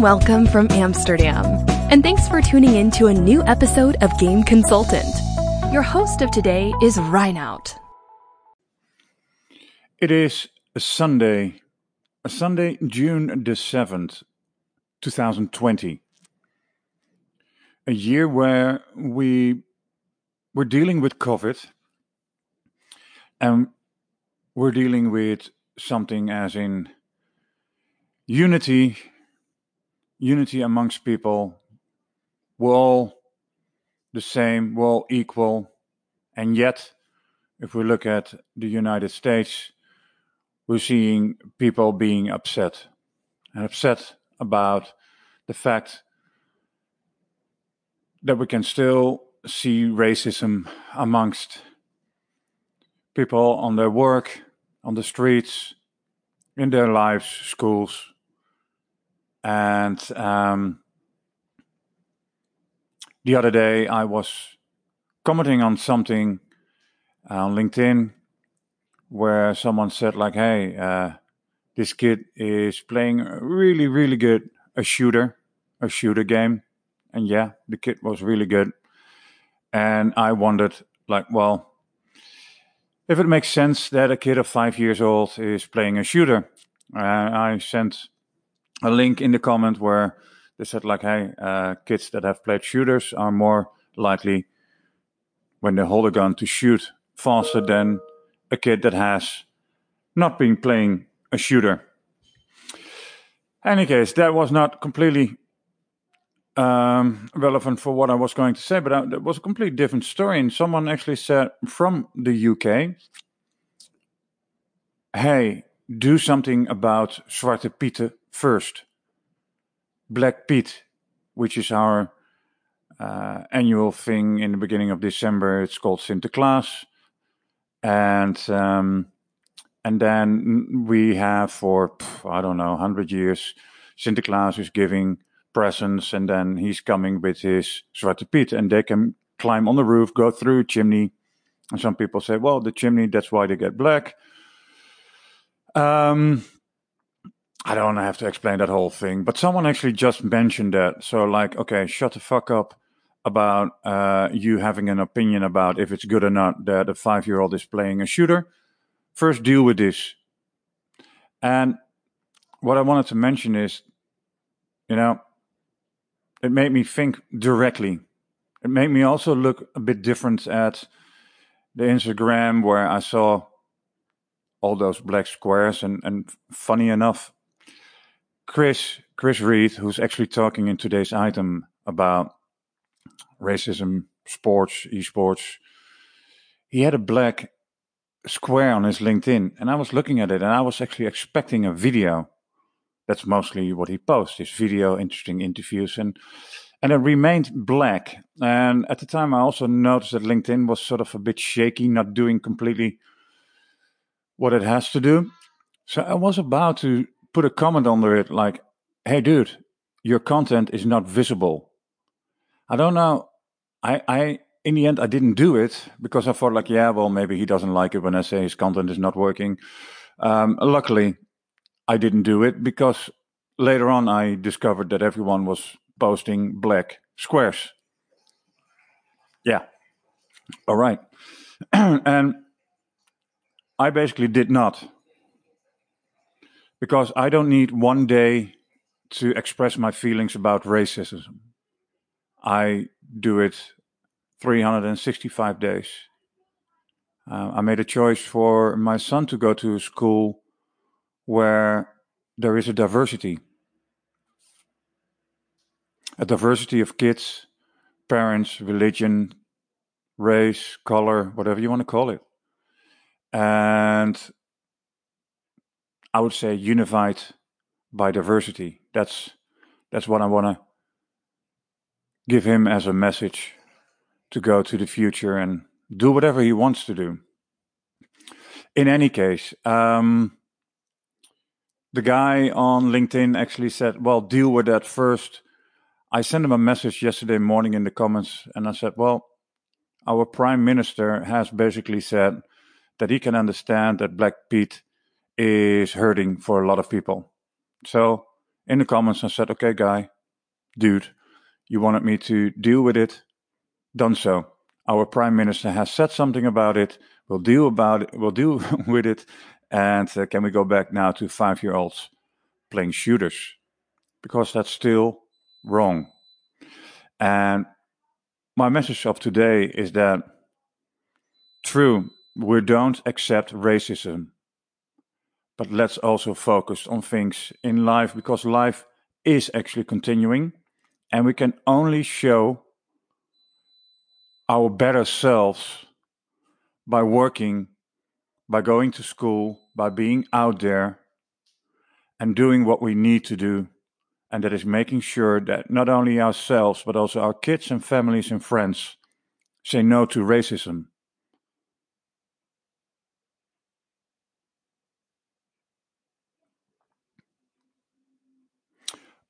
welcome from Amsterdam, and thanks for tuning in to a new episode of Game Consultant. Your host of today is Reinout. It is a Sunday, Sunday, June the 7th, 2020. A year where we were dealing with COVID and we're dealing with something as in unity, unity amongst people. We're all the same, we're all equal. And yet, if we look at the United States, we're seeing people being upset and upset about the fact that we can still see racism amongst people on their work, on the streets, in their lives, schools. And um, the other day, I was commenting on something on LinkedIn where someone said like, "Hey, uh, this kid is playing really, really good a shooter, a shooter game," and yeah, the kid was really good. And I wondered, like, well, if it makes sense that a kid of five years old is playing a shooter. Uh, I sent a link in the comment where they said like, "Hey, uh, kids that have played shooters are more likely when they hold a gun to shoot faster than a kid that has not been playing a shooter. Any case, that was not completely um, relevant for what I was going to say, but uh, that was a completely different story. And someone actually said from the UK, hey, do something about Zwarte Pieten first. Black Pete, which is our uh, annual thing in the beginning of December. It's called Sinterklaas and um, and then we have for I don't know hundred years, Sinterklaas is giving presents, and then he's coming with his Zwarte Piet, and they can climb on the roof, go through a chimney, and some people say, well, the chimney that's why they get black. Um, I don't have to explain that whole thing, but someone actually just mentioned that. So, like, okay, shut the fuck up about uh, you having an opinion about if it's good or not that a five year old is playing a shooter. First, deal with this. And what I wanted to mention is, you know, it made me think directly. It made me also look a bit different at the Instagram where I saw all those black squares and, and funny enough, Chris Chris Reed, who's actually talking in today's item about racism, sports, esports. He had a black square on his LinkedIn, and I was looking at it, and I was actually expecting a video. That's mostly what he posts: his video, interesting interviews, and and it remained black. And at the time, I also noticed that LinkedIn was sort of a bit shaky, not doing completely what it has to do. So I was about to put a comment under it, like, "Hey, dude, your content is not visible." I don't know I, I, in the end, I didn't do it because I thought, like, yeah, well, maybe he doesn't like it when I say his content is not working. Um, luckily, I didn't do it because later on I discovered that everyone was posting black squares. Yeah. All right. and I basically did not because I don't need one day to express my feelings about racism. I do it 365 days. Uh, I made a choice for my son to go to a school where there is a diversity. A diversity of kids, parents, religion, race, color, whatever you want to call it. And I would say unified by diversity. That's that's what I want to give him as a message to go to the future and do whatever he wants to do. In any case, um, the guy on LinkedIn actually said, Well, deal with that first. I sent him a message yesterday morning in the comments and I said, Well, our prime minister has basically said that he can understand that Black Pete is hurting for a lot of people. So, in the comments I said, okay, guy, dude, you wanted me to deal with it, done so. Our prime minister has said something about it. We'll deal about it. We'll deal with it. And uh, can we go back now to five-year-olds playing shooters? Because that's still wrong. And my message of today is that true, we don't accept racism. But let's also focus on things in life because life is actually continuing and we can only show our better selves by working, by going to school, by being out there and doing what we need to do. And that is making sure that not only ourselves, but also our kids and families and friends say no to racism.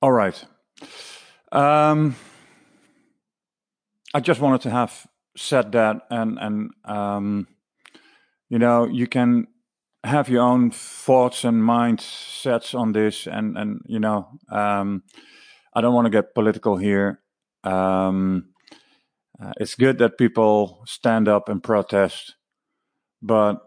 All right. Um, I just wanted to have said that, and and um, you know, you can have your own thoughts and mindsets on this, and and you know, um, I don't want to get political here. Um, uh, it's good that people stand up and protest, but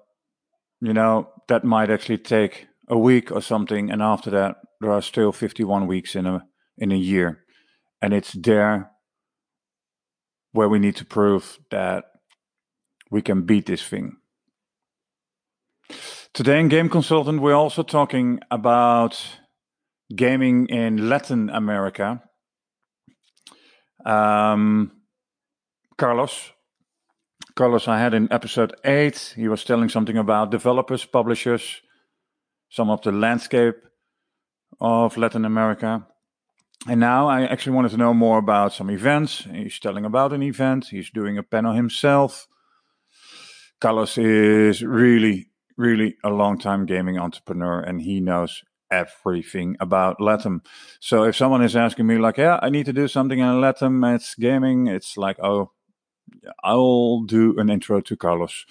you know that might actually take a week or something, and after that, there are still 51 weeks in a in a year, and it's there where we need to prove that we can beat this thing. Today in Game Consultant, we're also talking about gaming in Latin America. Um, Carlos, Carlos, I had in episode eight. He was telling something about developers, publishers, some of the landscape of Latin America. And now I actually wanted to know more about some events. He's telling about an event, he's doing a panel himself. Carlos is really, really a long time gaming entrepreneur and he knows everything about Latin. So if someone is asking me, like, yeah, I need to do something in Latin, it's gaming, it's like, oh, I'll do an intro to Carlos.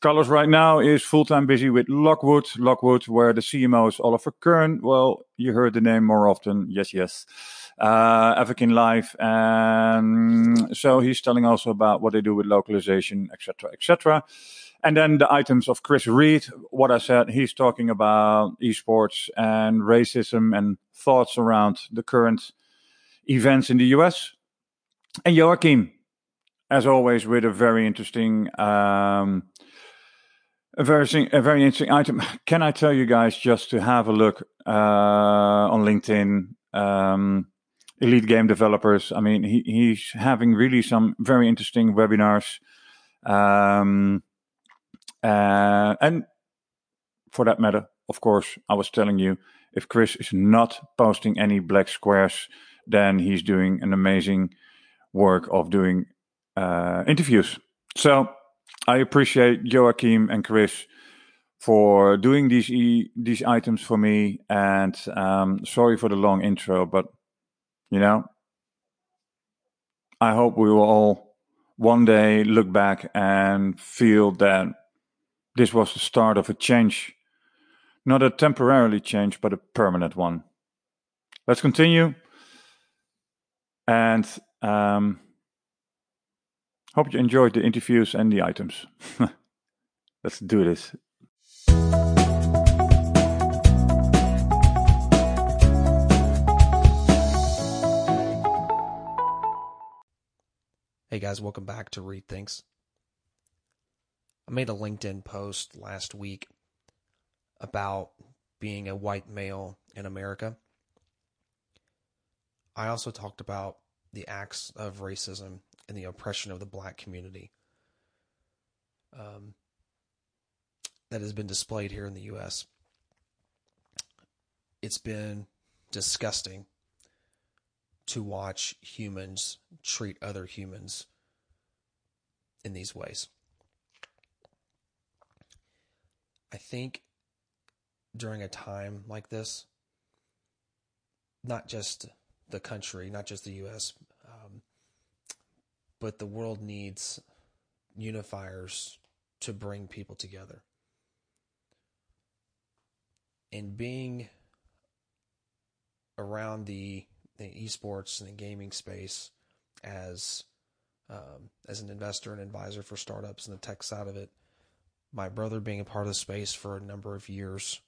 Carlos right now is full time busy with Lockwood, Lockwood, where the CMO is Oliver Kern. Well, you heard the name more often. Yes, yes. Uh, Avakin Life. And so he's telling also about what they do with localization, etc., etc. And then the items of Chris Reed, what I said, he's talking about esports and racism and thoughts around the current events in the US. And Joachim, as always, with a very interesting, um, a very a very interesting item. Can I tell you guys just to have a look uh, on LinkedIn? Um, elite game developers. I mean, he, he's having really some very interesting webinars. Um, uh, and for that matter, of course, I was telling you, if Chris is not posting any black squares, then he's doing an amazing work of doing uh, interviews. So I appreciate Joachim and Chris for doing these e- these items for me. And um, sorry for the long intro, but you know, I hope we will all one day look back and feel that this was the start of a change, not a temporarily change, but a permanent one. Let's continue. And um, Hope you enjoyed the interviews and the items. Let's do this. Hey guys, welcome back to Read Things. I made a LinkedIn post last week about being a white male in America. I also talked about the acts of racism and the oppression of the black community um, that has been displayed here in the U.S. It's been disgusting to watch humans treat other humans in these ways. I think during a time like this, not just the country, not just the U.S., but the world needs unifiers to bring people together. And being around the the esports and the gaming space as um, as an investor and advisor for startups and the tech side of it. My brother being a part of the space for a number of years,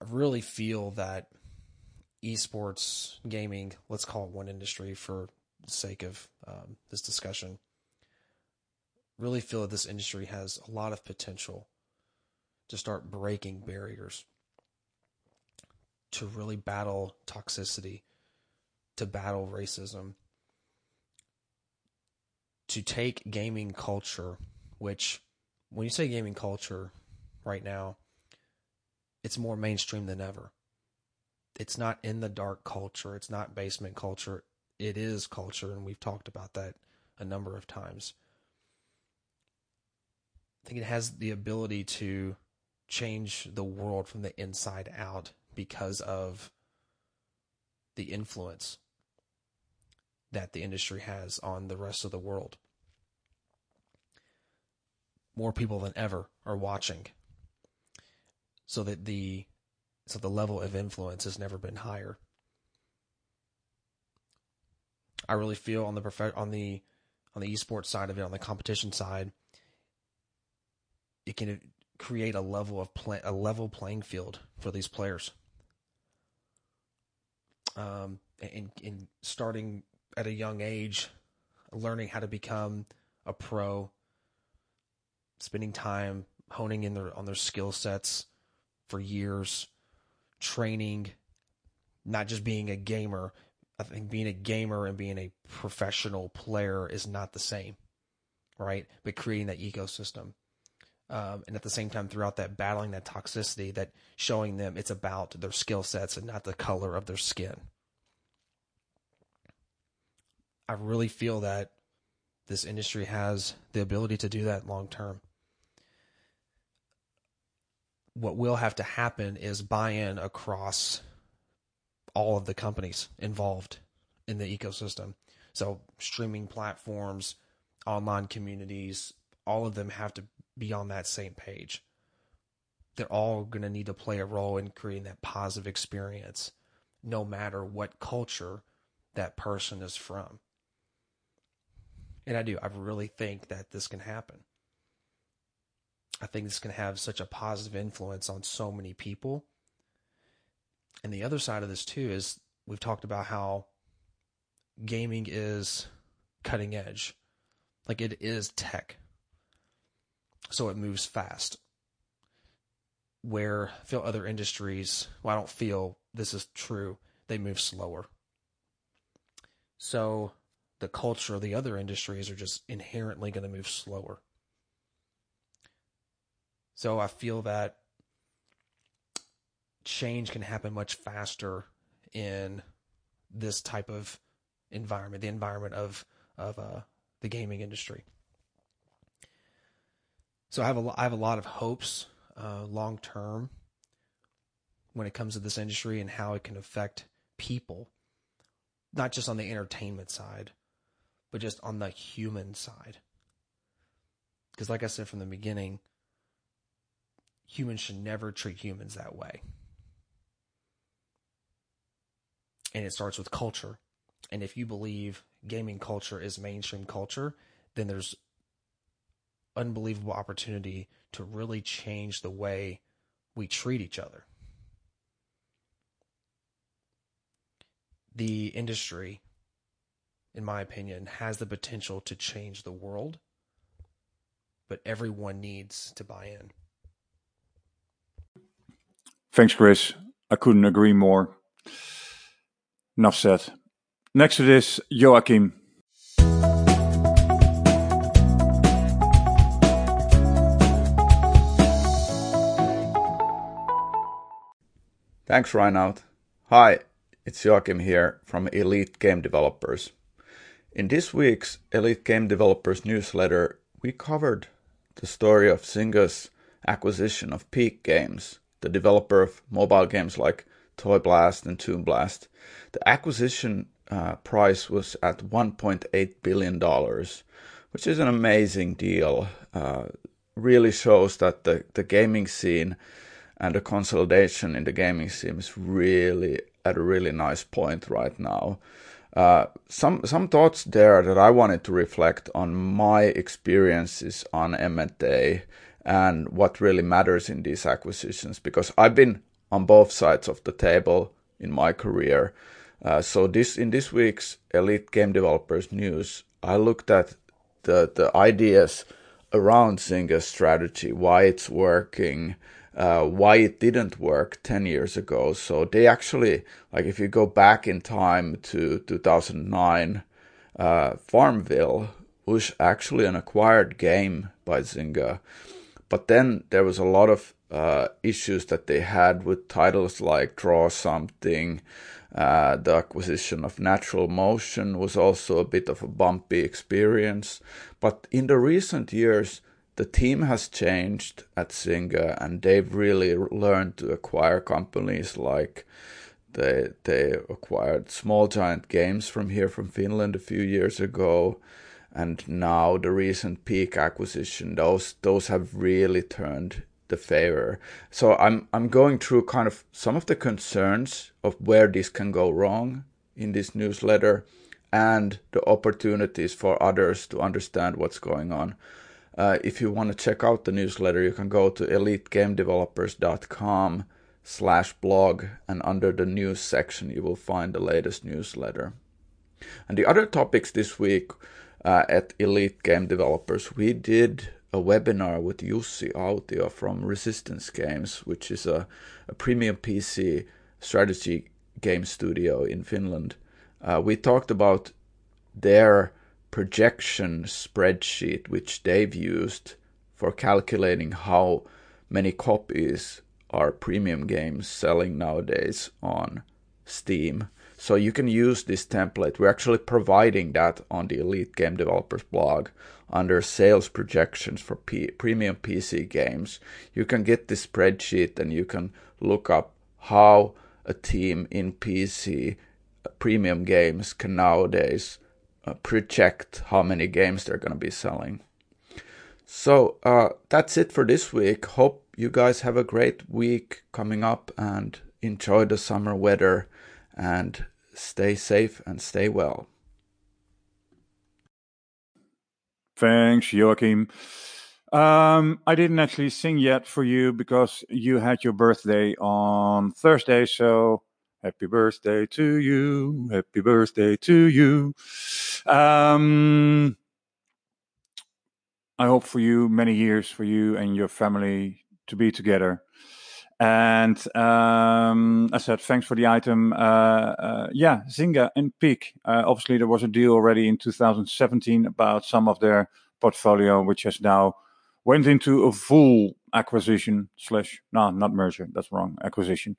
I really feel that esports gaming, let's call it one industry for the sake of um, this discussion, really feel that this industry has a lot of potential to start breaking barriers, to really battle toxicity, to battle racism, to take gaming culture, which, when you say gaming culture right now, it's more mainstream than ever. It's not in the dark culture, it's not basement culture. It is culture, and we've talked about that a number of times. I think it has the ability to change the world from the inside out because of the influence that the industry has on the rest of the world. More people than ever are watching. So that the so the level of influence has never been higher. I really feel on the prof- on the on the esports side of it, on the competition side, it can create a level of play, a level playing field for these players. Um, in in starting at a young age, learning how to become a pro, spending time honing in their on their skill sets for years, training, not just being a gamer. I think being a gamer and being a professional player is not the same, right? But creating that ecosystem um, and at the same time throughout that battling that toxicity that showing them it's about their skill sets and not the color of their skin i really feel that this industry has the ability to do that long term what will have to happen is buy-in across all of the companies involved in the ecosystem so streaming platforms online communities all of them have to be on that same page. They're all going to need to play a role in creating that positive experience, no matter what culture that person is from. And I do. I really think that this can happen. I think this can have such a positive influence on so many people. And the other side of this, too, is we've talked about how gaming is cutting edge. Like it is tech so it moves fast. Where I feel other industries, well, I don't feel this is true, they move slower. So the culture of the other industries are just inherently going to move slower. So I feel that change can happen much faster in this type of environment, the environment of of uh, the gaming industry. So I have a I have a lot of hopes uh, long term when it comes to this industry and how it can affect people, not just on the entertainment side, but just on the human side. Because, like I said from the beginning, humans should never treat humans that way. And it starts with culture. And if you believe gaming culture is mainstream culture, then there's unbelievable opportunity to really change the way we treat each other. The industry, in my opinion, has the potential to change the world, but everyone needs to buy in. Thanks, Chris. I couldn't agree more. Enough said. Next to this, Joachim. Thanks, Reinout. Hi, it's Joachim here from Elite Game Developers. In this week's Elite Game Developers newsletter, we covered the story of Zynga's acquisition of Peak Games, the developer of mobile games like Toy Blast and Toon Blast. The acquisition uh, price was at $1.8 billion, which is an amazing deal. Uh, really shows that the, the gaming scene and the consolidation in the gaming scene is really at a really nice point right now. Uh, some some thoughts there that I wanted to reflect on my experiences on M&A and what really matters in these acquisitions because I've been on both sides of the table in my career. Uh, so this in this week's Elite Game Developers News, I looked at the the ideas around Zynga's strategy, why it's working, uh, why it didn't work 10 years ago. So they actually, like if you go back in time to 2009, uh, Farmville was actually an acquired game by Zynga. But then there was a lot of uh, issues that they had with titles like Draw Something. Uh, the acquisition of Natural Motion was also a bit of a bumpy experience. But in the recent years, the team has changed at Zynga and they've really learned to acquire companies like they they acquired Small Giant Games from here from Finland a few years ago and now the recent peak acquisition those those have really turned the favor. So i'm i'm going through kind of some of the concerns of where this can go wrong in this newsletter and the opportunities for others to understand what's going on. Uh, if you want to check out the newsletter you can go to elitegamedevelopers.com slash blog and under the news section you will find the latest newsletter. And the other topics this week uh, at Elite Game Developers, we did a webinar with Jussi Autio from Resistance Games, which is a, a premium PC strategy game studio in Finland. Uh, we talked about their projection spreadsheet, which they've used for calculating how many copies are premium games selling nowadays on Steam. So you can use this template. We're actually providing that on the Elite Game Developers blog under sales projections for P- premium PC games. You can get this spreadsheet and you can look up how a team in PC uh, premium games can nowadays uh, project how many games they're going to be selling. So uh, that's it for this week. Hope you guys have a great week coming up and enjoy the summer weather and stay safe and stay well. Thanks, Joachim. Um, I didn't actually sing yet for you because you had your birthday on Thursday. So happy birthday to you. Happy birthday to you. Um, I hope for you many years for you and your family to be together. And um, I said, thanks for the item. Uh, uh, yeah, Zynga and Peak. Uh, obviously, there was a deal already in 2017 about some of their portfolio, which has now went into a full acquisition slash no, not merger. That's wrong. Acquisition.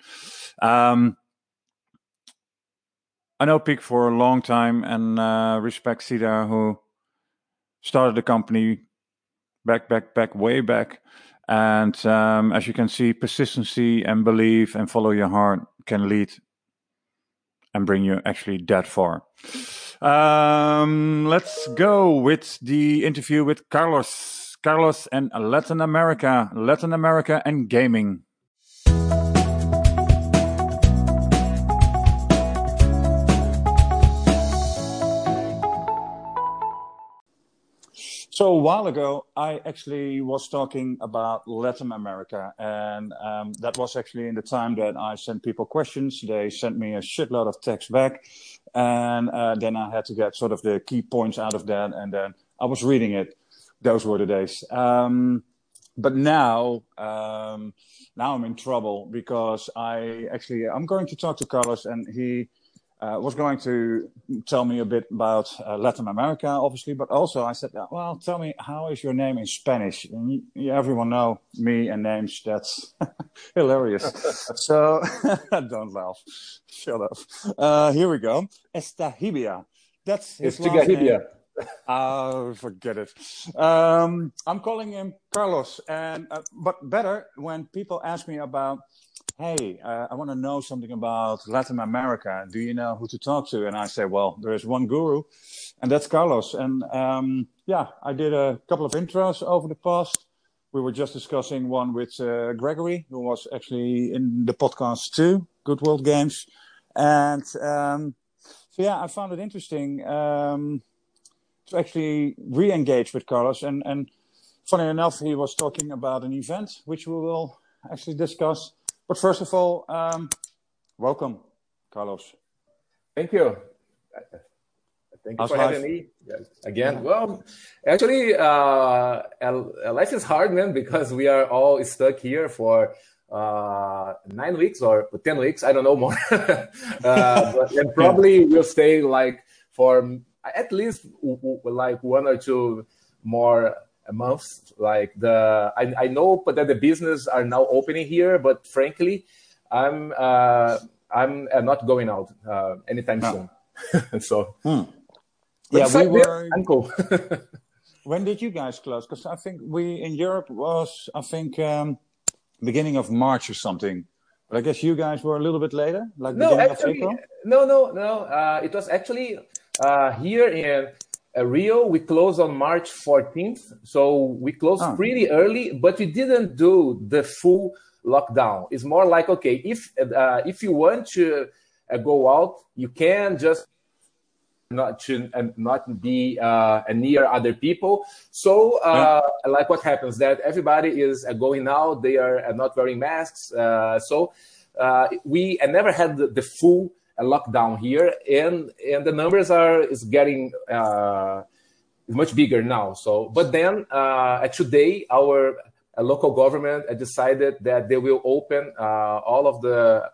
Um, I know Peak for a long time and uh, respect Sidar who started the company back, back, back, way back. And um, as you can see, persistency and belief and follow your heart can lead and bring you actually that far. Um, let's go with the interview with Carlos. Carlos and Latin America, Latin America and gaming. So a while ago, I actually was talking about Latin America, and um, that was actually in the time that I sent people questions. They sent me a shitload of text back, and uh, then I had to get sort of the key points out of that, and then I was reading it. Those were the days. Um, but now, um, now I'm in trouble because I actually I'm going to talk to Carlos, and he uh, was going to tell me a bit about uh, Latin America, obviously, but also I said, well, tell me, how is your name in Spanish? And you, everyone know me and names. That's hilarious. so don't laugh. Shut up. Uh, here we go. Estahibia. That's his last name. Oh, forget it. Um, I'm calling him Carlos, and uh, but better when people ask me about hey, uh, I want to know something about Latin America. Do you know who to talk to? And I say, well, there is one guru, and that's Carlos. And um, yeah, I did a couple of intros over the past we were just discussing one with uh, Gregory, who was actually in the podcast too, Good World Games, and um, so yeah, I found it interesting um, to actually re-engage with Carlos, and and funny enough, he was talking about an event which we will actually discuss. But first of all, um, welcome, Carlos. Thank you. Thank you How's for life? having me again. Yeah. Well, actually, uh, life is hard, man, because we are all stuck here for uh, nine weeks or ten weeks. I don't know more, uh, but, and probably we'll stay like for at least like one or two more months. Like the I, I know but that the business are now opening here, but frankly, I'm uh, I'm uh, not going out uh, anytime no. soon. so. Hmm yeah, we were. Uncle. when did you guys close? Because I think we in Europe was, I think, um, beginning of March or something. But I guess you guys were a little bit later, like no, actually, No, no, no. Uh, it was actually here in uh, Rio. We closed on March 14th, so we closed oh. pretty early, but we didn't do the full lockdown. It's more like okay, if uh, if you want to uh, go out, you can just not to not be uh, near other people. So, uh, like what happens that everybody is uh, going out, they are uh, not wearing masks. Uh, so, uh, we never had the, the full lockdown here, and and the numbers are is getting uh, much bigger now. So, but then uh, today our local government decided that they will open all of the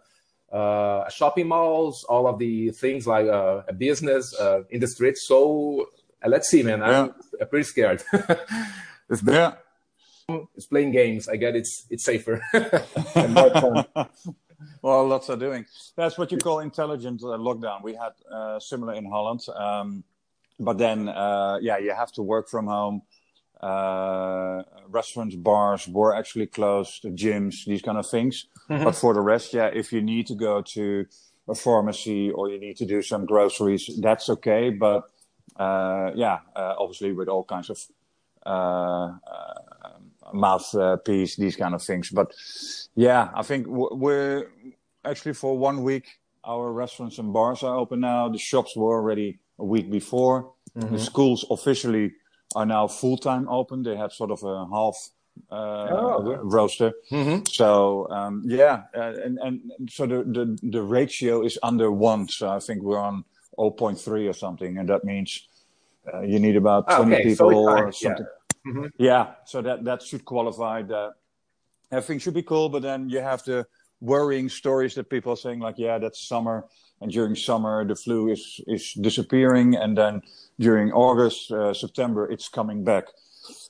uh, shopping malls, all of the things like uh, a business uh, in the streets. So uh, let's see, man. I'm yeah. pretty scared. it's there. It's playing games. I get it's it's safer well, lots are doing. That's what you call intelligent uh, lockdown. We had uh, similar in Holland, um, but then yeah, you have to work from home. Uh, restaurants, bars were actually closed, gyms, these kind of things. Mm-hmm. But for the rest, yeah, if you need to go to a pharmacy or you need to do some groceries, that's okay. But uh, yeah, uh, obviously with all kinds of uh, uh, mouthpiece, these kind of things. But yeah, I think we're actually for one week. Our restaurants and bars are open now. The shops were already a week before. Mm-hmm. The schools officially are now full time open. They had sort of a half uh, oh. roster. Mm-hmm. So um, yeah, uh, and and so the, the the ratio is under one. So I think we're on 0.3 or something, and that means uh, you need about 20 okay. people so or something. Yeah. Mm-hmm. yeah. so that that should qualify that everything should be cool, but then you have the worrying stories that people are saying like, yeah, that's summer and during summer the flu is is disappearing, and then during August, uh, September, it's coming back.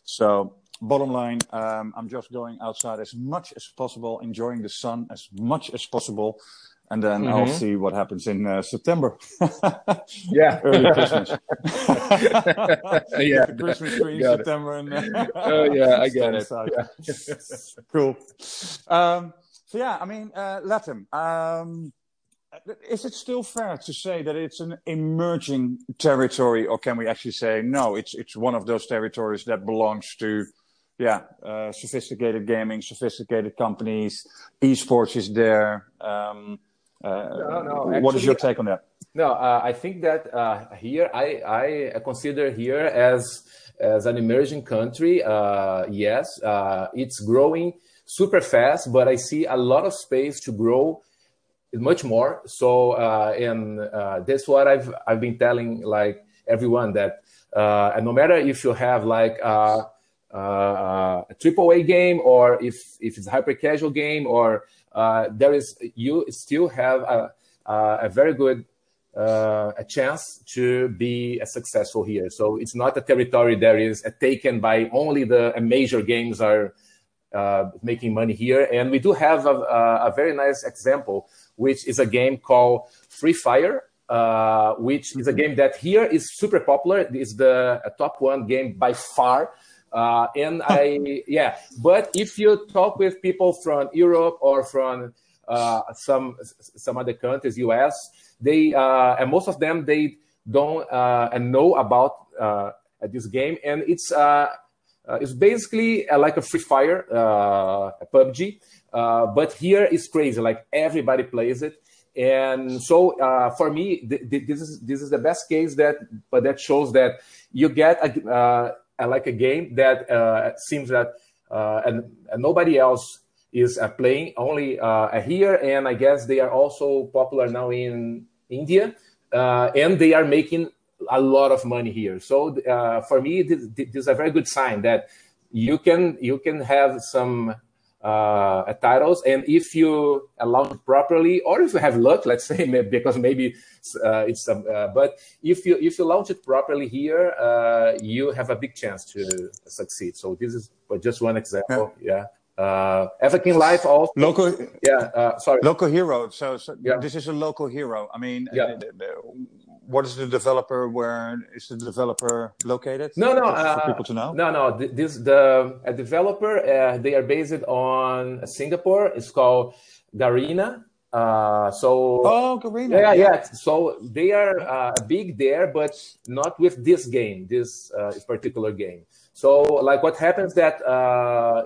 So bottom line, um, I'm just going outside as much as possible, enjoying the sun as much as possible, and then mm-hmm. I'll see what happens in uh, September. yeah, early Christmas. yeah, Christmas tree in September. And, uh, oh yeah, I get it. Yeah. cool. Um, so yeah, I mean, uh, Latin. Um, is it still fair to say that it's an emerging territory, or can we actually say no? It's it's one of those territories that belongs to, yeah, uh, sophisticated gaming, sophisticated companies. Esports is there. Um, uh, no, no, actually, what is your take on that? No, uh, I think that uh, here I I consider here as as an emerging country. Uh, yes, uh, it's growing super fast, but I see a lot of space to grow much more. So, uh, and uh, that's what I've I've been telling like everyone that, uh, and no matter if you have like uh, uh, a triple A game or if if it's a hyper casual game or uh, there is you still have a a very good a chance to be successful here. So it's not a territory that is taken by only the major games are. making money here, and we do have a, a very nice example which is a game called Free Fire, uh, which is a game that here is super popular. It's the top one game by far. Uh, and I, yeah, but if you talk with people from Europe or from uh, some some other countries, US, they uh, and most of them they don't uh, and know about uh, this game, and it's it's basically like a Free Fire, PUBG, but here it's crazy. Like everybody plays it and so uh, for me th- th- this is this is the best case that but that shows that you get uh, a like a game that uh, seems that uh, and, and, nobody else is uh, playing only here and i guess they are also popular now in india and they are making a lot of money here. So for me this, this is a very good sign that you can you can have some uh, titles. And if you allow it properly, or if you have luck, let's say, because maybe uh, it's some, uh, but if you if you launch it properly here, uh, you have a big chance to succeed. So this is just one example. Yeah. yeah. Uh, Avakin Life also local. Yeah, uh, sorry. Local hero. So, so yeah. this is a local hero. I mean, yeah. What is the developer? Where is the developer located? No, no, for, uh, for people to know. No, no. This the a developer. Uh, they are based on Singapore. It's called Garena. Uh, so oh, Garena. Yeah, yeah, yeah. So they are uh, big there, but not with this game, this uh, particular game. So like what happens that uh,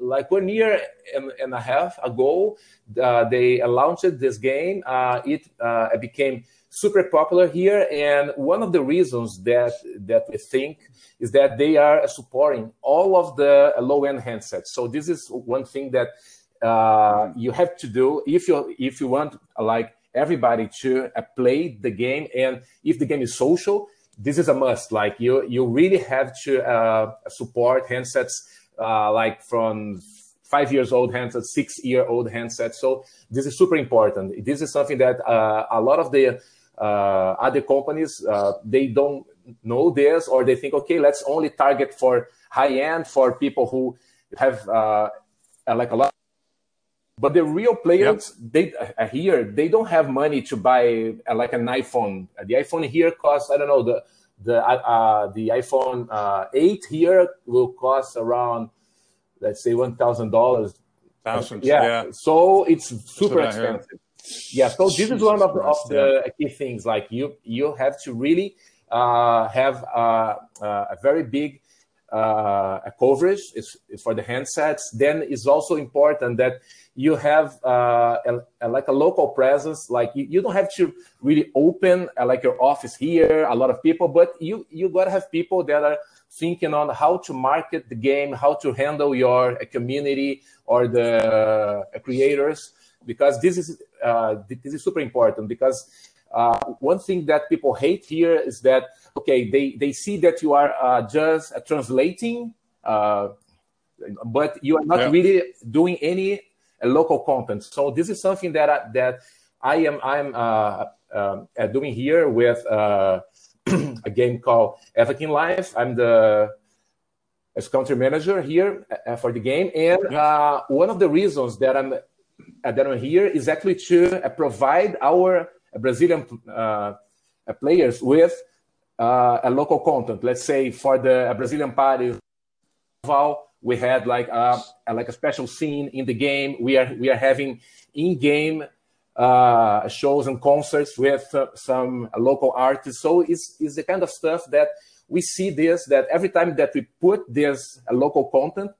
like one year and, and a half ago, uh, they launched this game. Uh, it, uh, became super popular here, and one of the reasons that that we think is that they are supporting all of the low-end handsets. So this is one thing that uh, you have to do if you if you want like everybody to uh, play the game, and if the game is social, this is a must. Like you you really have to uh, support handsets uh, like from five years old handsets, six year old handsets. So this is super important. This is something that uh, a lot of the uh, other companies uh, they don't know this, or they think, okay, let's only target for high end for people who have uh, like a lot. But the real players, yep. they uh, here they don't have money to buy like an iPhone. The iPhone here costs I don't know the the uh, the iPhone uh, 8 here will cost around let's say one thousand dollars. Thousands, yeah. yeah. So it's super expensive. Yeah. So this is one of, of the yeah. key things. Like you you have to really uh, have uh, uh, a very big uh, coverage is, for the handsets. Then it's also important that you have uh, a, a, like a local presence. Like you, don't have to really open uh, like your office here, a lot of people, but you you gotta have people that are thinking on how to market the game, how to handle your uh, community or the uh, creators, because this is uh, this is super important. Because one thing that people hate here is that okay, they they see that you are just translating but you are not yeah. really doing any local content. So this is something that I, that I am I'm uh, uh, doing here with uh, a game called Avakin Life. I'm the as country manager here uh, for the game, and uh, one of the reasons that I'm uh, that I'm here is actually to provide our Brazilian players with a local content. Let's say for the Brazilian party, we had like a, a, like a special scene in the game. We are we are having in-game uh, shows and concerts with uh, some local artists. So it's, it's the kind of stuff that we see this that every time that we put this uh, local content,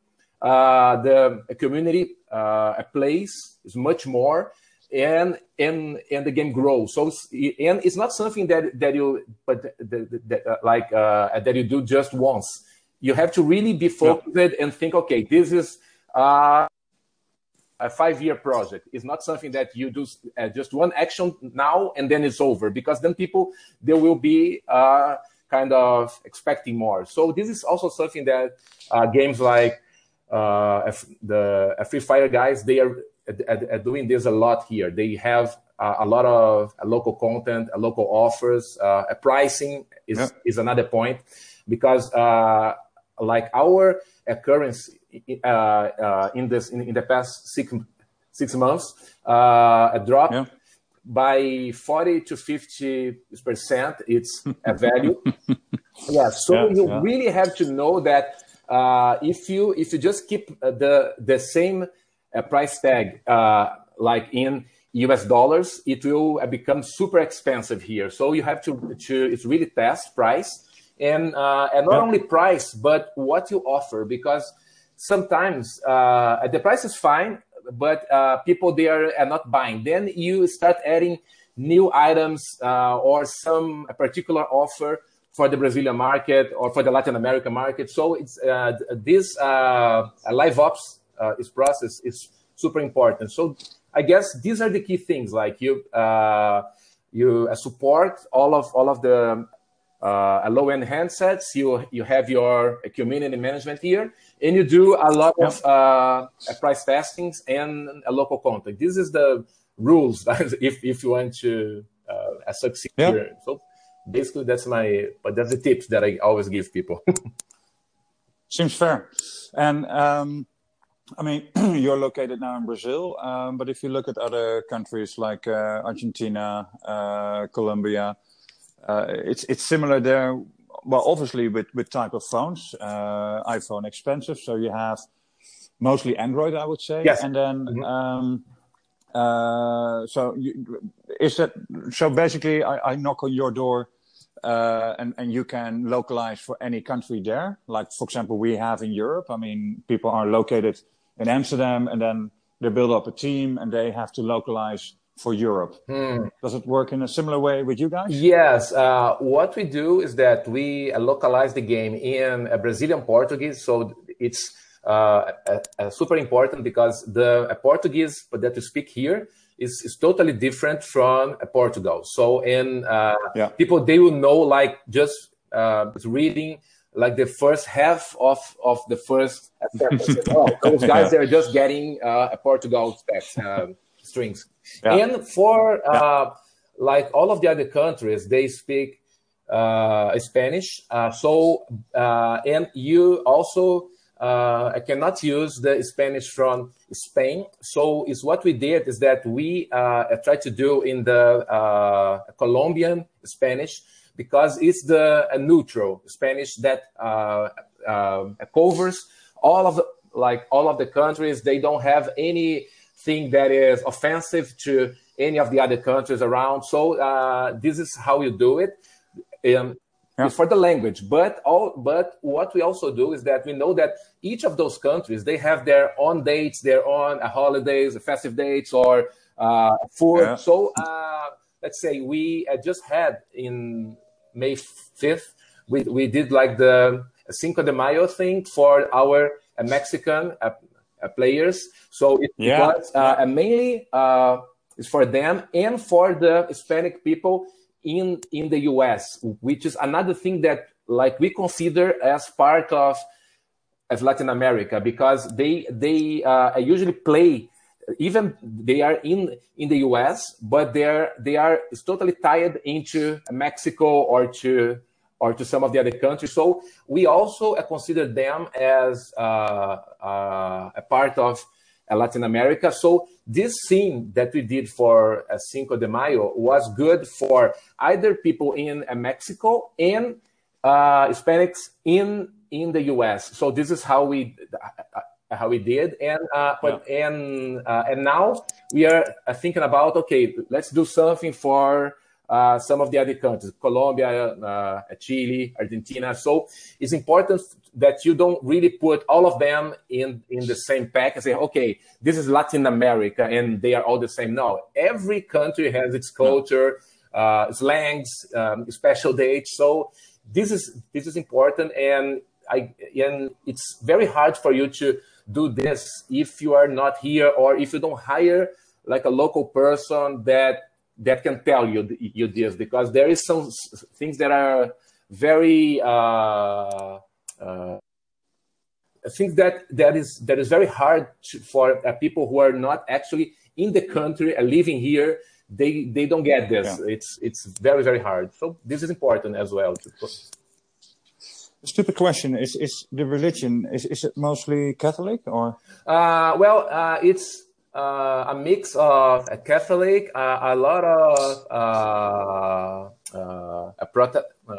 uh, the community uh, plays is much more and and and the game grows. So and it's not something that that you but the, the, uh, like that you do just once you have to really be focused yeah. and think, okay, this is uh, a five-year project. It's not something that you do uh, just one action now and then it's over, because then people they will be uh, kind of expecting more. So this is also something that uh, games like uh, the Free Fire guys they are doing this a lot here. They have uh, a lot of local content, local offers, A pricing is yeah. is another point because like our currency uh, uh, in this in, in, the past six six months uh, drop. yeah. by 40 to 50 percent its a value yeah so yeah, you yeah. really have to know that uh, if you if you just keep the the same uh, price tag uh, like in US dollars it will become super expensive here. So you have to to it's really test price. And uh, and not Yeah. only price but what you offer because sometimes uh, the price is fine but uh, people there are not buying. Then you start adding new items uh, or some a particular offer for the brazilian market or for the latin american market. So it's uh, this uh, live ops uh, is process is super important so i guess these are the key things like you uh, you uh, support all of all of the uh, low end handsets. You you have your community management here, and you do a lot of uh, price testings and a local content. This is the rules if if you want to uh, succeed Yeah. here. So basically, that's my but that's the tips that I always give people. Seems fair. And um, I mean, you're located now in Brazil, um, but if you look at other countries like uh, Argentina, uh, Colombia, uh, it's it's similar there. Well, obviously with with type of phones, uh, iPhone expensive, so you have mostly Android, I would say. Yes. And then, Mhm. um, uh, so you, is that so? Basically, I, I knock on your door, uh, and and you can localize for any country there. Like for example, we have in Europe. I mean, people are located in Amsterdam, and then they build up a team, and they have to localize for Europe. Does it work in a similar way with you guys? Yes, uh, what we do is that we uh, localize the game in Brazilian Portuguese, so it's uh, super important because the Portuguese that you speak here is, is totally different from Portugal. So, in uh, Yeah. people they will know like just uh, reading like the first half of of the first sentence. oh, those guys they're just getting uh, a Portugal specs, uh, strings. Yeah. And for uh, like all of the other countries, they speak uh, Spanish. Uh, so uh, and you also uh, cannot use the Spanish from Spain. So is what we did is that we uh, tried to do in the uh, Colombian Spanish because it's the neutral Spanish that uh, uh, covers all of the like all of the countries. They don't have anything that is offensive to any of the other countries around. So uh, this is how you do it. Um, Yeah. For the language, but all but what we also do is that we know that each of those countries they have their own dates, their own uh, holidays, festive dates, or uh, food. Yeah. So uh, let's say we uh, just had in May fifth, we we did like the Cinco de Mayo thing for our uh, Mexican uh, uh, players. So it Yeah. was uh, mainly uh, is for them and for the Hispanic people in in the US, which is another thing that like we consider as part of of Latin America because they they uh, usually play even they are in in the US, but they're they are totally tied into Mexico or to or to some of the other countries. So we also uh, consider them as uh, uh, a part of uh, Latin America. So this scene that we did for uh, Cinco de Mayo was good for either people in Mexico and uh, Hispanics in in the U.S. So this is how we how we did, and uh, but and uh, and now we are uh, thinking about okay, let's do something for uh, some of the other countries, Colombia, uh, Chile, Argentina. So it's important that you don't really put all of them in in the same pack and say, okay, this is Latin America and they are all the same. No, every country has its culture, uh, slangs, um, special dates. So this is this is important, and I and it's very hard for you to do this if you are not here or if you don't hire like a local person that that can tell you you this because there is some things that are very uh, uh, I think that that is that is very hard to, for uh, people who are not actually in the country and living here. They they don't get this. Yeah. It's it's very very hard. So this is important as well. To, Stupid question: Is is the religion is is it mostly Catholic or? Uh, well, uh, it's uh, a mix of a Catholic, uh, a lot of uh, uh, a Prote- uh,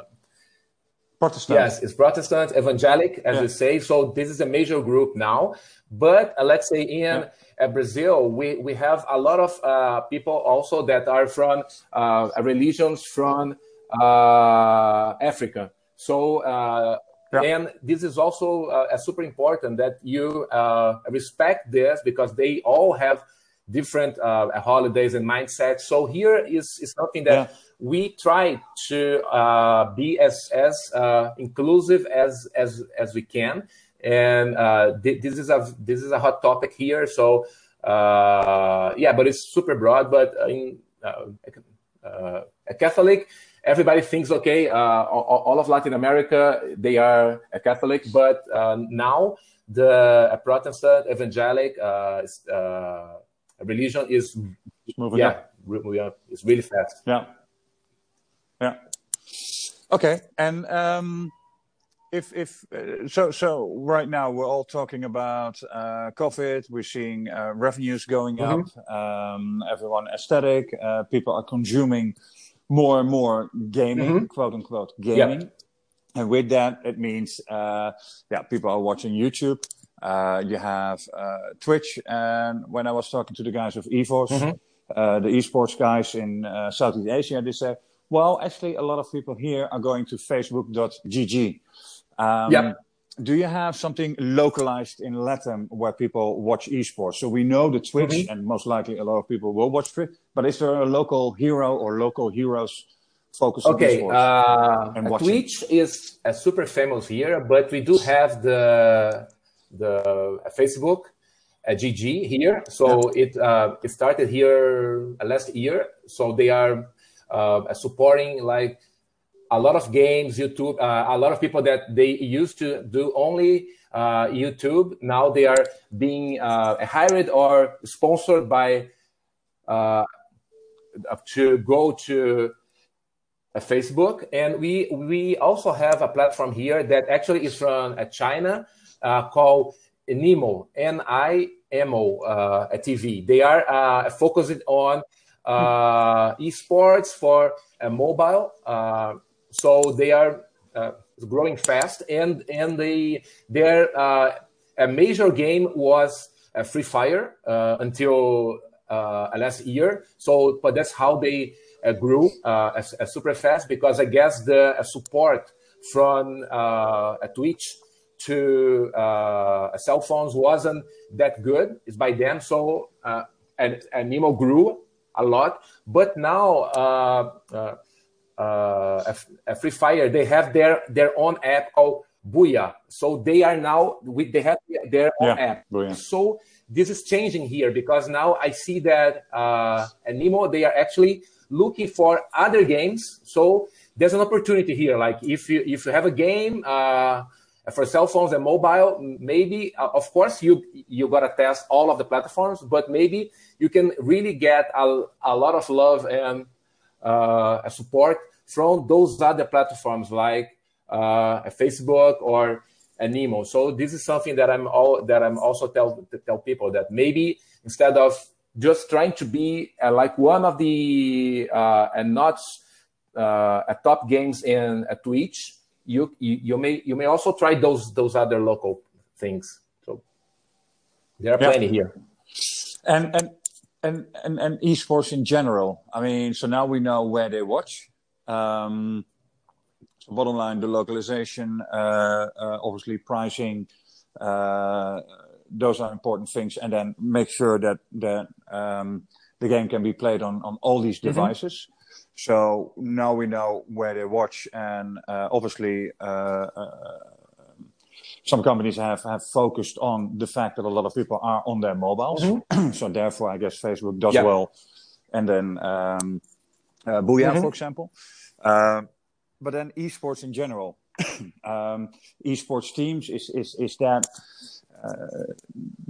Protestant. Yes, it's Protestant, evangelic, as Yeah. you say. So this is a major group now. But uh, let's say in uh, Brazil, we, we have a lot of uh, people also that are from uh, religions from uh, Africa. So uh, yeah. and this is also uh, super important that you uh, respect this because they all have different uh, holidays and mindsets. So here is, is something that yeah. we try to uh, be as as uh, inclusive as as as we can. And uh, th- this is a this is a hot topic here. So uh, yeah, but it's super broad. But in uh, a Catholic, everybody thinks okay, all, all, of Latin America they are a Catholic, but now the Protestant evangelic religion is moving yeah, up. It's really fast. Yeah. Yeah. Okay. And um, if if uh, so so right now we're all talking about uh, COVID. We're seeing uh, revenues going mm-hmm. up. Um, everyone aesthetic. Uh, people are consuming more and more gaming, mm-hmm. quote unquote gaming. Yep. And with that, it means uh, yeah, people are watching YouTube. Uh, you have uh, Twitch, and when I was talking to the guys of EVOS, mm-hmm. uh, the esports guys in uh, Southeast Asia, they said, "Well, actually, a lot of people here are going to Facebook.gg." Um, yep. Do you have something localized in Latin where people watch esports? So we know the Twitch, mm-hmm. and most likely a lot of people will watch Twitch. But is there a local hero or local heroes focused okay, on esports? Okay, uh, Twitch is uh, super famous here, but we do have the the uh, Facebook uh, GG here. So yeah. it uh, it started here last year. So they are supporting like a lot of games, YouTube. a lot of people that they used to do only YouTube now they are being hired or sponsored by to go to Facebook, and we we also have a platform here that actually is from uh, China uh, called Nimo, N-I-M-O uh, TV. They are uh, focused on uh, esports for uh, mobile. Uh, so they are uh, growing fast, and and they their a major game was Free Fire until last year. So, but that's how they grew as, as super fast because I guess the support from Twitch to uh, cell phones wasn't that good. It's by then. So uh, and, and Nimo grew a lot. But now uh, a, Free Fire they have their their own app called Booyah. So they are now with they have their own yeah, app. Booyah. So this is changing here because now I see that uh, and Nimo they are actually looking for other games. So there's an opportunity here. Like if you if you have a game. Uh, for cell phones and mobile, maybe uh, of course you you gotta test all of the platforms, but maybe you can really get a, a lot of love and uh, a support from those other platforms like uh, a Facebook or Nimo. So this is something that I'm all that I'm also tell tell people that maybe instead of just trying to be uh, like one of the uh, and not uh, a top games in a Twitch you, you, you may you may also try those those other local things. So there are plenty here. And and and and and esports in general. I mean, so now we know where they watch. Um, so bottom line, the localization, uh, uh, obviously pricing. Uh, those are important things, and then make sure that that um, the game can be played on on all these mm-hmm. devices. Mm-hmm. So now we know where they watch, and uh, obviously, uh, uh, some companies have, have focused on the fact that a lot of people are on their mobiles. Mm-hmm. so therefore, I guess Facebook does yeah. well, and then um, uh, Booyah, mm-hmm. for example. Uh, but then esports in general, um, esports teams is is is that uh,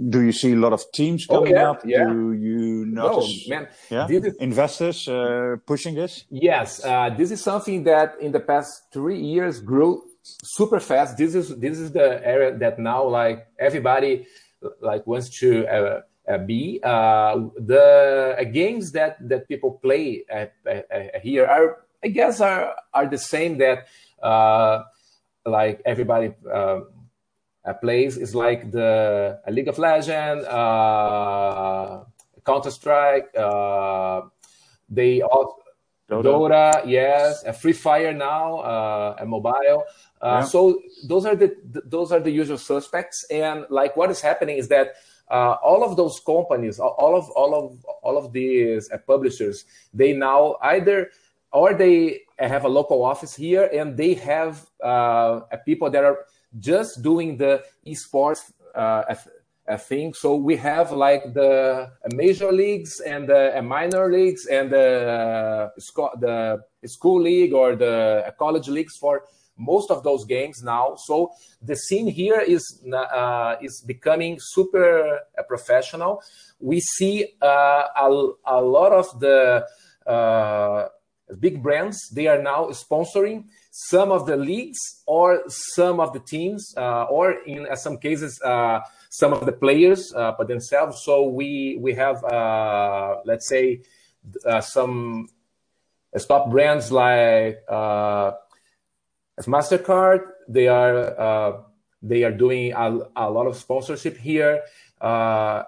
do you see a lot of teams oh, coming oh, yeah, up? Yeah. Do you notice no, man. Yeah? Is, investors uh, pushing this? Yes, uh, this is something that in the past three years grew super fast. This is this is the area that now like everybody like wants to uh, uh, be. Uh, the games that that people play here are I guess are are the same that like everybody uh, plays is like the uh, League of Legends, uh, Counter Strike. Uh, they also Dota, Dota yes, a Free Fire now, uh, a mobile. Uh, yeah. So those are the those are the usual suspects. And like what is happening is that uh, all of those companies, all of all of all of these uh, publishers, they now either or they have a local office here and they have uh, people that are just doing the esports uh, thing. So we have like the major leagues and the minor leagues and the, the school league or the college leagues for most of those games now. So the scene here is uh, is becoming super uh, professional. We see uh, a, a lot of the uh, big brands. They are now sponsoring some of the leagues or some of the teams, uh, or in uh, some cases some of the players by themselves. So we we have let's say some top brands like as Mastercard, they are uh, they are doing a, a, lot of sponsorship here. Uh,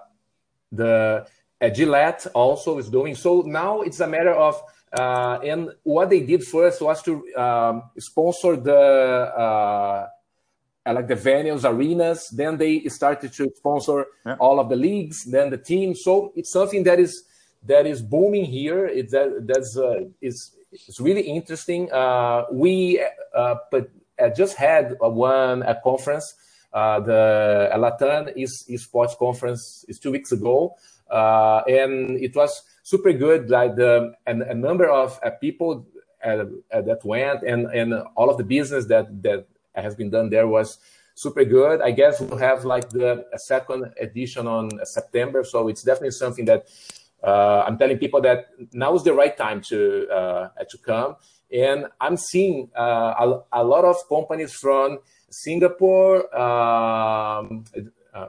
the uh, Gillette also is doing so. Now it's a matter of uh, and what they did first was to um, sponsor the uh, like the venues, arenas. Then they started to sponsor yeah. all of the leagues, then the teams. So it's something that is that is booming here. It that that's uh, is it's really interesting. Uh, we uh, but I just had one a conference, uh, the Latam is esports conference is two weeks ago, uh, and it was super good. Like the and a number of uh, people uh, that went, and and all of the business that that has been done there was super good. I guess we'll have like the second edition on September, so it's definitely something that uh, I'm telling people that now is the right time to uh, to come, and I'm seeing uh, a, a, lot of companies from Singapore, um, uh,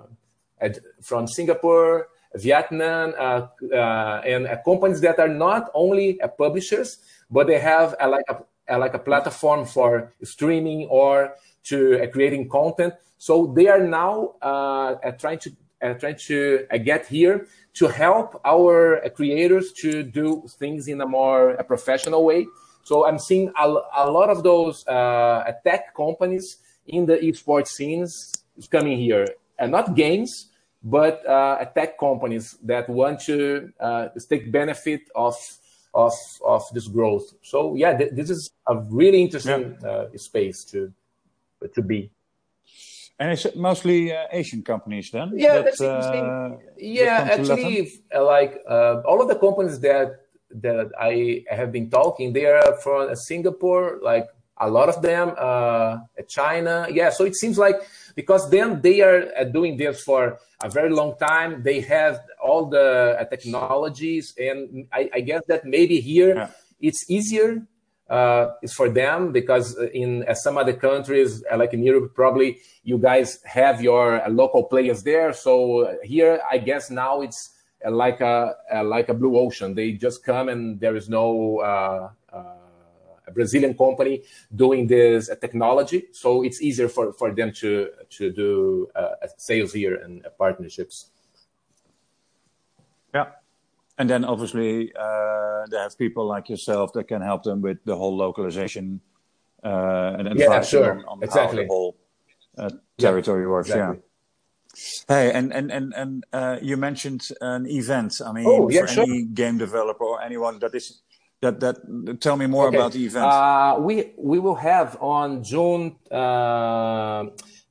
from Singapore, Vietnam, uh, uh, and uh, companies that are not only uh, publishers, but they have a, like a, like a platform for streaming or to creating content. So they are now trying to trying to get here to help our creators to do things in a more professional way. So I'm seeing a, a lot of those uh, tech companies in the esports scenes coming here, and not games, but uh, tech companies that want to uh, take benefit of of of this growth. So yeah, th- this is a really interesting yeah. Uh, space to to be. And it's mostly uh, Asian companies then? Yeah, that, that's interesting. Uh, yeah, actually, uh, like uh, all of the companies that that I have been talking, they are from Singapore, like a lot of them, uh, China. Yeah, so it seems like because then they are uh, doing this for a very long time. They have all the technologies, and I, I, guess that maybe here yeah. it's easier uh, is for them because in uh, some other countries, uh, like in Europe, probably you guys have your uh, local players there. So uh, here, I guess now it's uh, like a like a blue ocean. They just come and there is no a Brazilian company doing this technology, so it's easier for, for them to to do sales here and partnerships. Yeah. And then obviously uh, they have people like yourself that can help them with the whole localization uh, and advice yeah, sure. on, how the whole uh, territory yeah, works. Exactly. Yeah. Hey, and and and and uh, you mentioned an event. I mean, oh, yeah, for sure. any game developer or anyone that is that that tell me more okay. about the event. Uh, we we will have on June uh,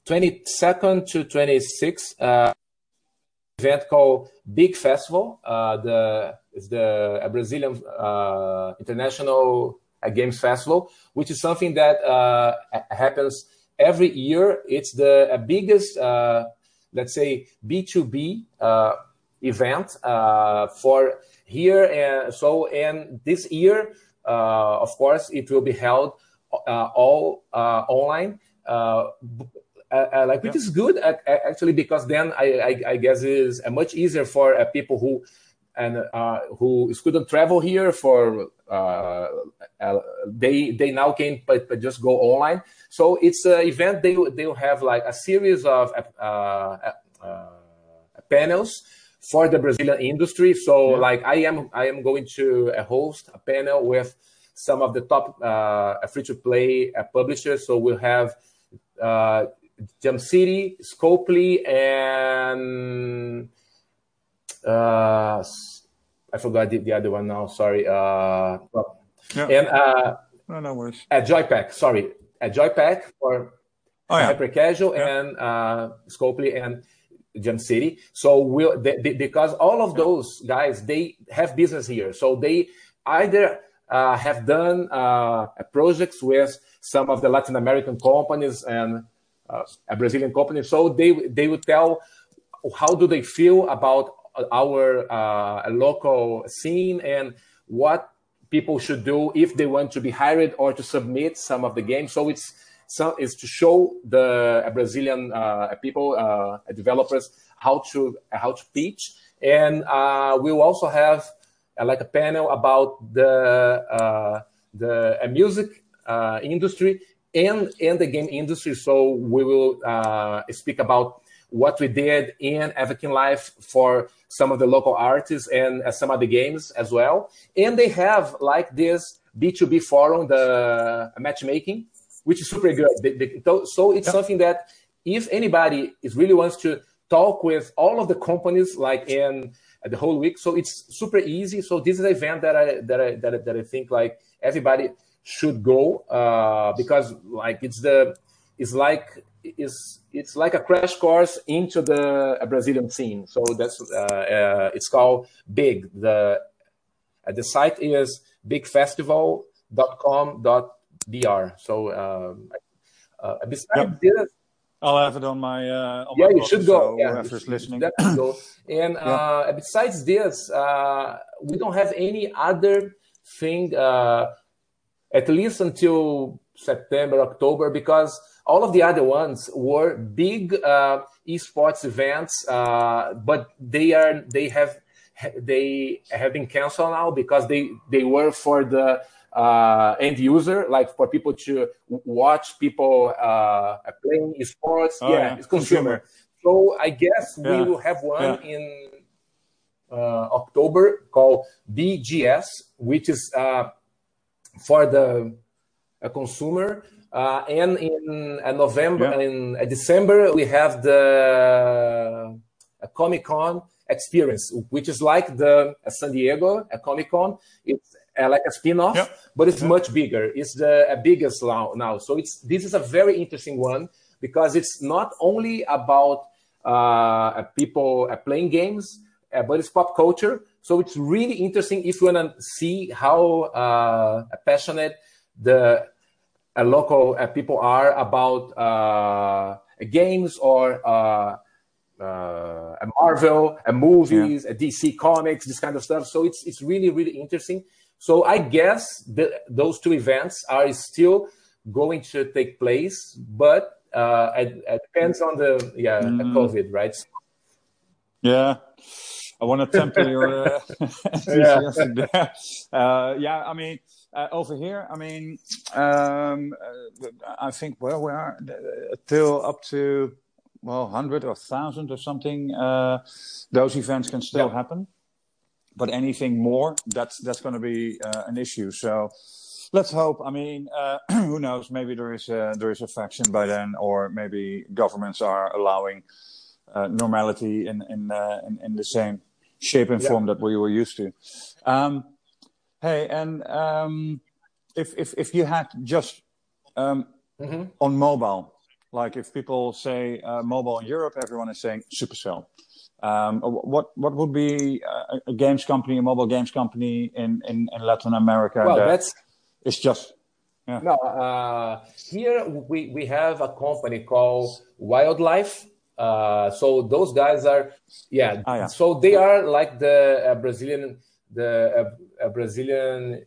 twenty second to twenty sixth event called Big Festival. Uh, the is the Brazilian uh, International uh, Games Festival, which is something that uh, happens every year. It's the biggest, uh, let's say, B two B event for here. And so, and this year, of course, it will be held all online uh, uh, like which is good actually because then I, guess is much easier for uh, people who and uh, who couldn't travel here for uh, uh, they they now can but, just go online. So it's an event they they'll have like a series of panels for the Brazilian industry. So yeah. like I am I am going to uh, host a panel with some of the top uh, free to play uh, publishers. So we'll have uh, Jam City, Scopely, and uh, I forgot the, the, other one now. Sorry. Uh, yeah. And uh, no, no worries. At Joypack, sorry, at Joypack for oh, yeah. hyper casual yeah. and uh, Scopely and Jam City. So we'll they, they, because all of those guys they have business here, so they either uh, have done uh, projects with some of the Latin American companies and uh, a Brazilian company. So they they would tell how do they feel about our uh, local scene and what people should do if they want to be hired or to submit some of the games. So it's is to show the Brazilian uh, people, uh, developers, how to how to pitch, and uh, we will also have uh, like a panel about the uh, the music industry and and the game industry. So we will speak about what we did in Avakin Life for some of the local artists and uh, some of the games as well. And they have like this B2B forum, the matchmaking, which is super good. So it's yeah. something that if anybody is really wants to talk with all of the companies like in uh, the whole week, so it's super easy. So this is an event that I that I that I, that I think like everybody should go uh, because like it's the it's like it's it's like a crash course into the Brazilian scene. So that's uh, uh, it's called Big. The uh, the site is bigfestival.com.br. So um, uh, besides yep. this, I'll have it on my. Uh, on yeah, my you should go. So yeah, whoever's listening. Definitely go. And yeah. uh, besides this, uh, we don't have any other thing, uh, at least until September, October, because all of the other ones were big uh, esports events, uh, but they are they have they have been canceled now because they they were for the uh, end user, like for people to watch people uh, playing esports. Oh, yeah, yeah, it's consumer. consumer. So I guess yeah. we will have one yeah. in uh, October called BGS, which is uh, for the consumer. Uh, and in uh, November, in uh, December, we have the uh, Comic Con experience, which is like the uh, San Diego Comic Con. It's uh, like a spin-off, yeah. but it's yeah. much bigger. It's the biggest now. So it's this is a very interesting one because it's not only about people playing games, but it's pop culture. So it's really interesting if you want to see how passionate the uh, local uh, people are about uh, games or uh, uh, Marvel, movies, yeah. DC comics, this kind of stuff. So it's it's really really interesting. So I guess those two events are still going to take place, but uh, it, depends on the yeah mm. COVID, right? Yeah. I want to temper your uh, enthusiasm yeah. there. Uh, yeah, I mean, uh, over here, I mean, um, uh, I think where we are uh, till up to well, hundred or thousand or something. Uh, those events can still happen, but anything more, that's that's going to be uh, an issue. So let's hope. I mean, uh, who knows? Maybe there is a, there is a faction by then, or maybe governments are allowing normality in in, in, in the same shape and form yeah. that we were used to. Um, Hey, and um, if if if you had just um, mm-hmm. on mobile, like if people say uh, mobile in Europe, everyone is saying Supercell. Um, what what would be a, a, games company, a mobile games company in, in, in Latin America? Well, that that's it's just yeah. no. Uh, here we we have a company called Wildlife. Uh, so those guys are yeah, ah, yeah. So they are like the uh, Brazilian the a Brazilian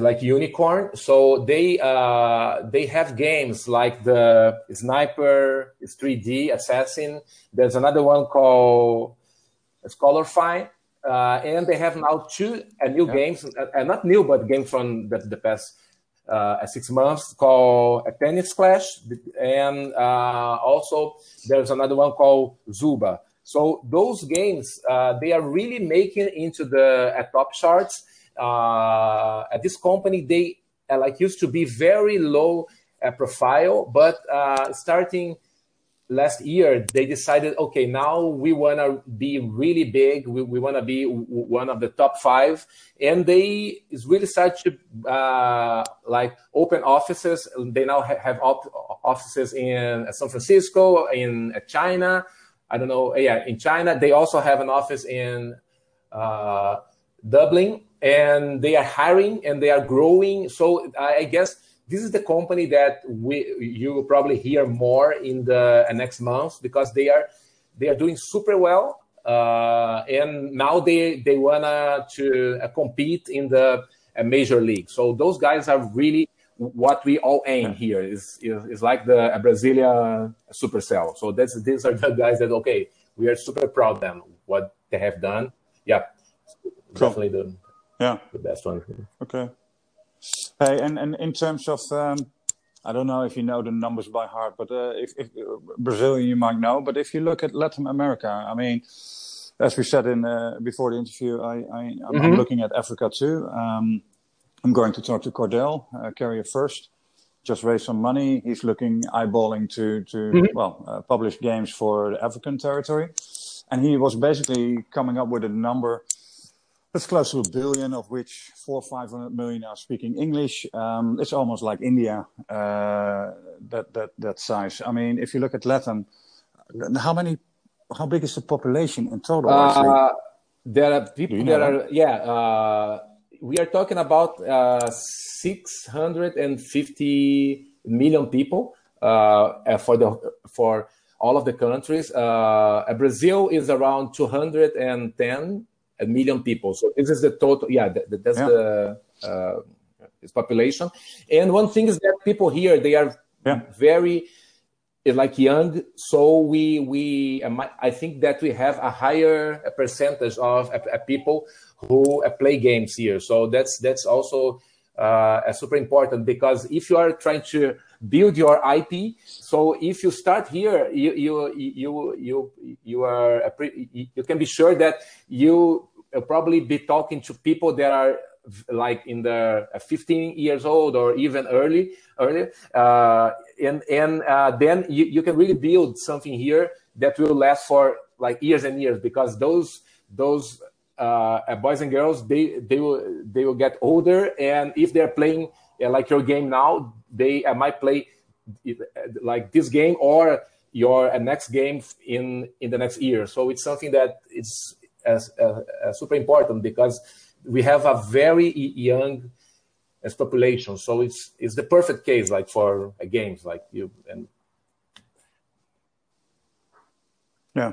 like unicorn. So they uh, they have games like the Sniper, it's 3D Assassin. There's another one called Scholarify. Uh, and they have now two uh, new yeah. games, uh, uh not new, but games from the, the past uh, six months called Tennis Clash. And uh, also there's another one called Zooba. So those games, uh, they are really making into the top charts. Uh, at this company, they uh, like used to be very low uh, profile, but uh, starting last year they decided okay now we want to be really big. We, we want to be one of the top five. And they is really to uh, like open offices. They now have op- offices in san francisco in china. I don't know yeah in china. They also have an office in uh, dublin and they are hiring and they are growing so i guess this is the company that we you will probably hear more in the uh, next months because they are they are doing super well uh, and now they they wanna to uh, compete in the uh, major league. So those guys are really what we all aim here is is, is like the Brazilian Supercell. So that's these are the guys that okay we are super proud of them what they have done. Yeah, cool. definitely the yeah the best one. Okay. Hey, and, and in terms of, um, I don't know if you know the numbers by heart, but uh, if, if uh, Brazil you might know, but if you look at Latin America, I mean, as we said in uh, before the interview, I, I am mm-hmm. looking at Africa too. Um, I'm going to talk to Cordell, uh, Carrier first. Just raise some money. He's looking eyeballing to to mm-hmm. well uh, publish games for the African territory, and he was basically coming up with a number that's close to a billion, of which four or five hundred million are speaking English. Um, it's almost like India, uh, that that that size. I mean, if you look at Latin, how many, how big is the population in total? Uh, there are people you know that are, yeah. Uh, we are talking about uh, six hundred and fifty million people uh, for the for all of the countries. Uh, Brazil is around two hundred and ten a million people. So this is the total. Yeah, that, that's yeah. the uh, its population. And one thing is that people here they are yeah. very like young. So we we I think that we have a higher percentage of people who uh, play games here. So that's that's also uh, super important because if you are trying to build your IP, so if you start here, you you you you you are you can be sure that you will probably be talking to people that are like in the uh, 15 years old or even early earlier uh, and and uh, then you, you can really build something here that will last for like years and years because those those uh, uh boys and girls they they will they will get older and if they're playing uh, like your game now they might play like this game or your next game in in the next year. So it's something that it's as, super important because we have a very young population. So it's it's the perfect case like for games like you and yeah.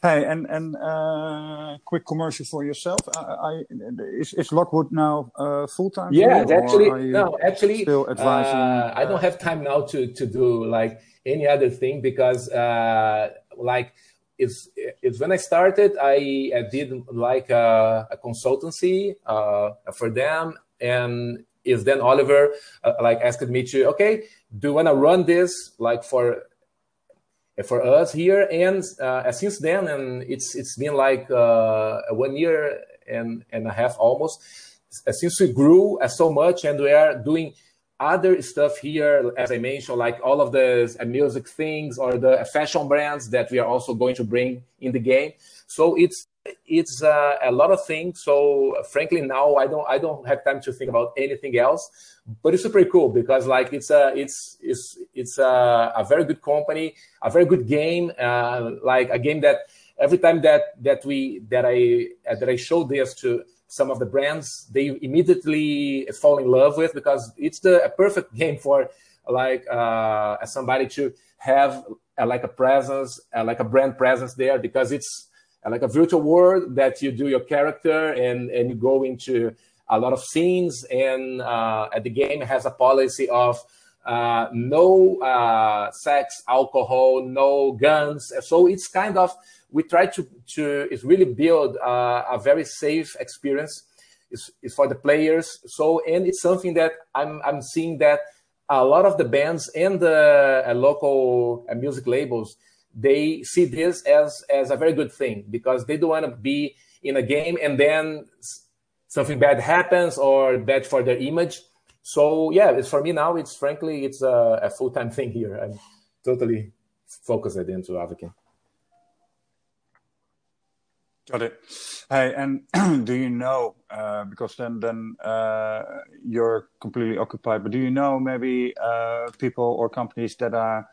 Hey, and and uh, quick commercial for yourself. I, I is, is Lockwood now uh, full time? Yeah, actually, no, actually, still advising. Uh, I don't have time now to to do like any other thing because uh, like it's it's when I started, I, I did like a, a consultancy uh, for them, and is then Oliver uh, like asked me to okay, do you want to run this like for for us here? And uh, since then, and it's it's been like uh, one year and and a half almost since we grew so much, and we are doing other stuff here, as I mentioned, like all of the uh, music things or the fashion brands that we are also going to bring in the game. So it's it's uh, a lot of things. So frankly, now I don't I don't have time to think about anything else. But it's super cool because like it's a it's it's it's a, a very good company, a very good game, uh, like a game that every time that that we that I uh, that I show this to some of the brands they immediately fall in love with because it's the a perfect game for like uh, somebody to have uh, like a presence, uh, like a brand presence there because it's uh, like a virtual world that you do your character and and you go into a lot of scenes and uh, the game has a policy of uh, no uh, sex, alcohol, no guns. So it's kind of we try to to is really build uh, a very safe experience is, is for the players. So and it's something that I'm I'm seeing that a lot of the bands and the uh, local uh, music labels they see this as as a very good thing because they don't want to be in a game and then something bad happens or bad for their image. So yeah, it's for me now. It's frankly, it's a, a full time thing here. I'm totally focused into Avakin. Got it. Hey, and do you know uh, because then then uh, you're completely occupied, but do you know maybe uh, people or companies that are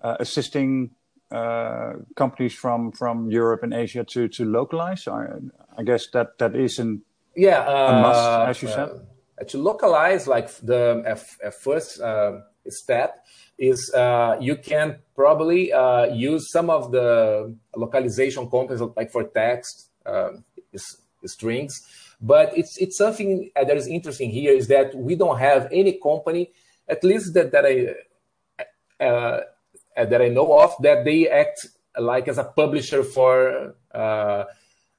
uh, assisting uh, companies from from Europe and Asia to to localize? I, I guess that that isn't yeah a must, uh, as you said. Uh, to localize, like the first uh, step is uh, you can probably use some of the localization companies like for text strings. But it's it's something that is interesting here is that we don't have any company, at least that that I uh, that I know of, that they act like as a publisher for uh,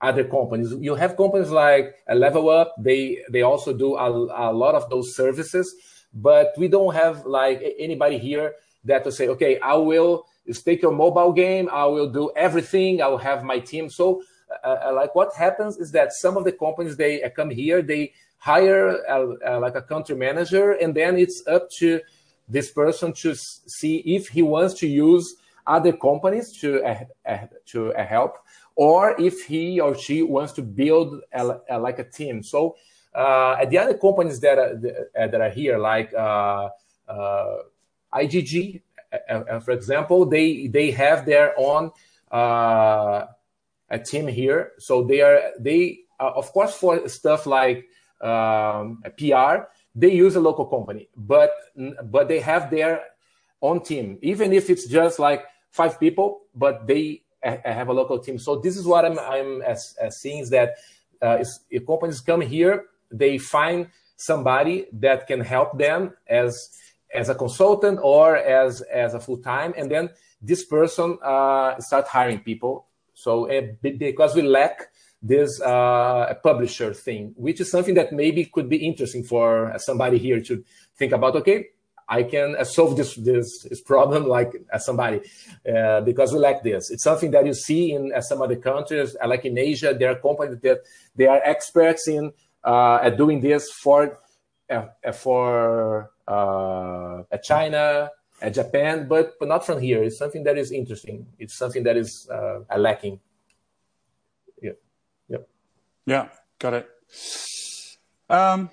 other companies. You have companies like Level Up; they they also do a, a lot of those services, but we don't have like anybody here that will say, okay, I will take your mobile game, I will do everything, I will have my team. So uh, uh, like what happens is that some of the companies they uh, come here, they hire a, like a country manager, and then it's up to this person to see if he wants to use other companies to uh, to uh, help, or if he or she wants to build a, a, like a team. So uh, the other companies that are, that are here, like IGG, for example, they they have their own a team here. So they are they uh, of course for stuff like um, PR they use a local company, but but they have their own team, even if it's just like five people, but they have a local team. So this is what I'm I'm as, as seeing is that uh, if companies come here, they find somebody that can help them as as a consultant or as as a full time, and then this person uh, start hiring people so uh, because we lack this uh, publisher thing, which is something that maybe could be interesting for somebody here to think about. Okay, I can uh, solve this this, this problem like as somebody uh, because we lack this. It's something that you see in uh, some other countries, uh, like in Asia. There are companies that they are experts in at doing this for for China, at Japan, but but not from here. It's something that is interesting. It's something that is uh, lacking. Yeah, yeah, yeah. Got it. Um,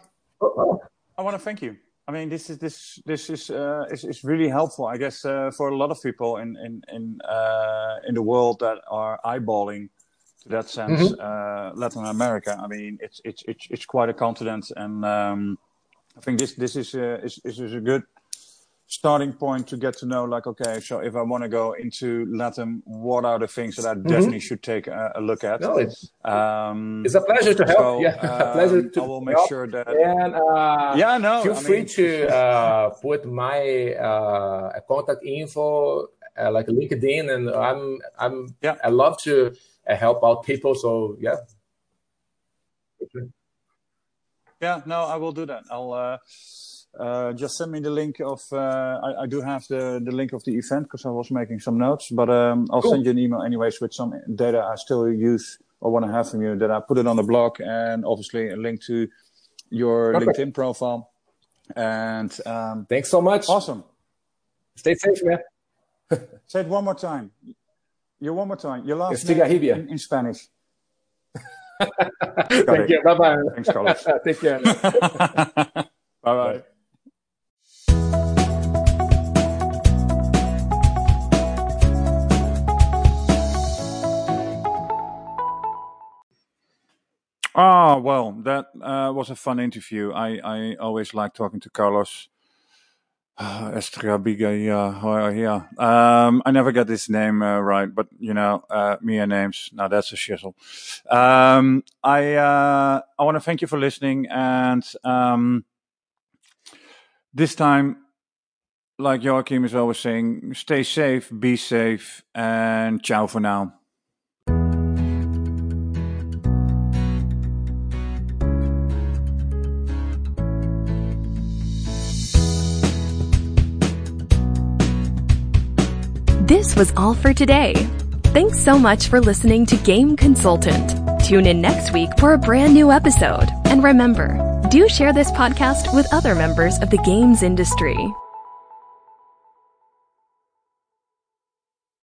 I want to thank you. I mean, this is this this is uh, is, is really helpful, I guess, uh, for a lot of people in in in uh, in the world that are eyeballing to that sense mm-hmm. uh, Latin America. I mean, it's it's it's it's quite a continent, and um, I think this this is uh, is, is is a good starting point to get to know like okay so if i want to go into latin what are the things that i mm-hmm. definitely should take a, a look at? No, it's, um, it's a pleasure to help. so, yeah um, pleasure to i will make help. sure that and uh, yeah no feel I free mean... to uh, put my uh, contact info uh, like linkedin and i'm i'm yeah. I love to uh, help out people so yeah. Yeah no i will do that. I'll uh, just send me the link of. Uh, I, I, do have the, the link of the event because I was making some notes, but um, I'll cool. send you an email anyways with some data I still use or want to have from you. That I put it on the blog and obviously a link to your Perfect. LinkedIn profile. And um, thanks so much. Awesome. Stay safe, man. Say it one more time. You one more time. Your last name in, in Spanish. Thank you. Bye bye. Thanks, Carlos. Take care. bye bye. Ah, well, that uh, was a fun interview. I, I always like talking to Carlos uh, Estrabiga. Yeah. Um, I never get this name uh, right, but you know, uh, Mia names. Now that's a shizzle. Um, I uh, I want to thank you for listening, and um, this time, like Joachim is always saying, stay safe, be safe, and ciao for now. This was all for today. Thanks so much for listening to Game Consultant. Tune in next week for a brand new episode. And remember, do share this podcast with other members of the games industry.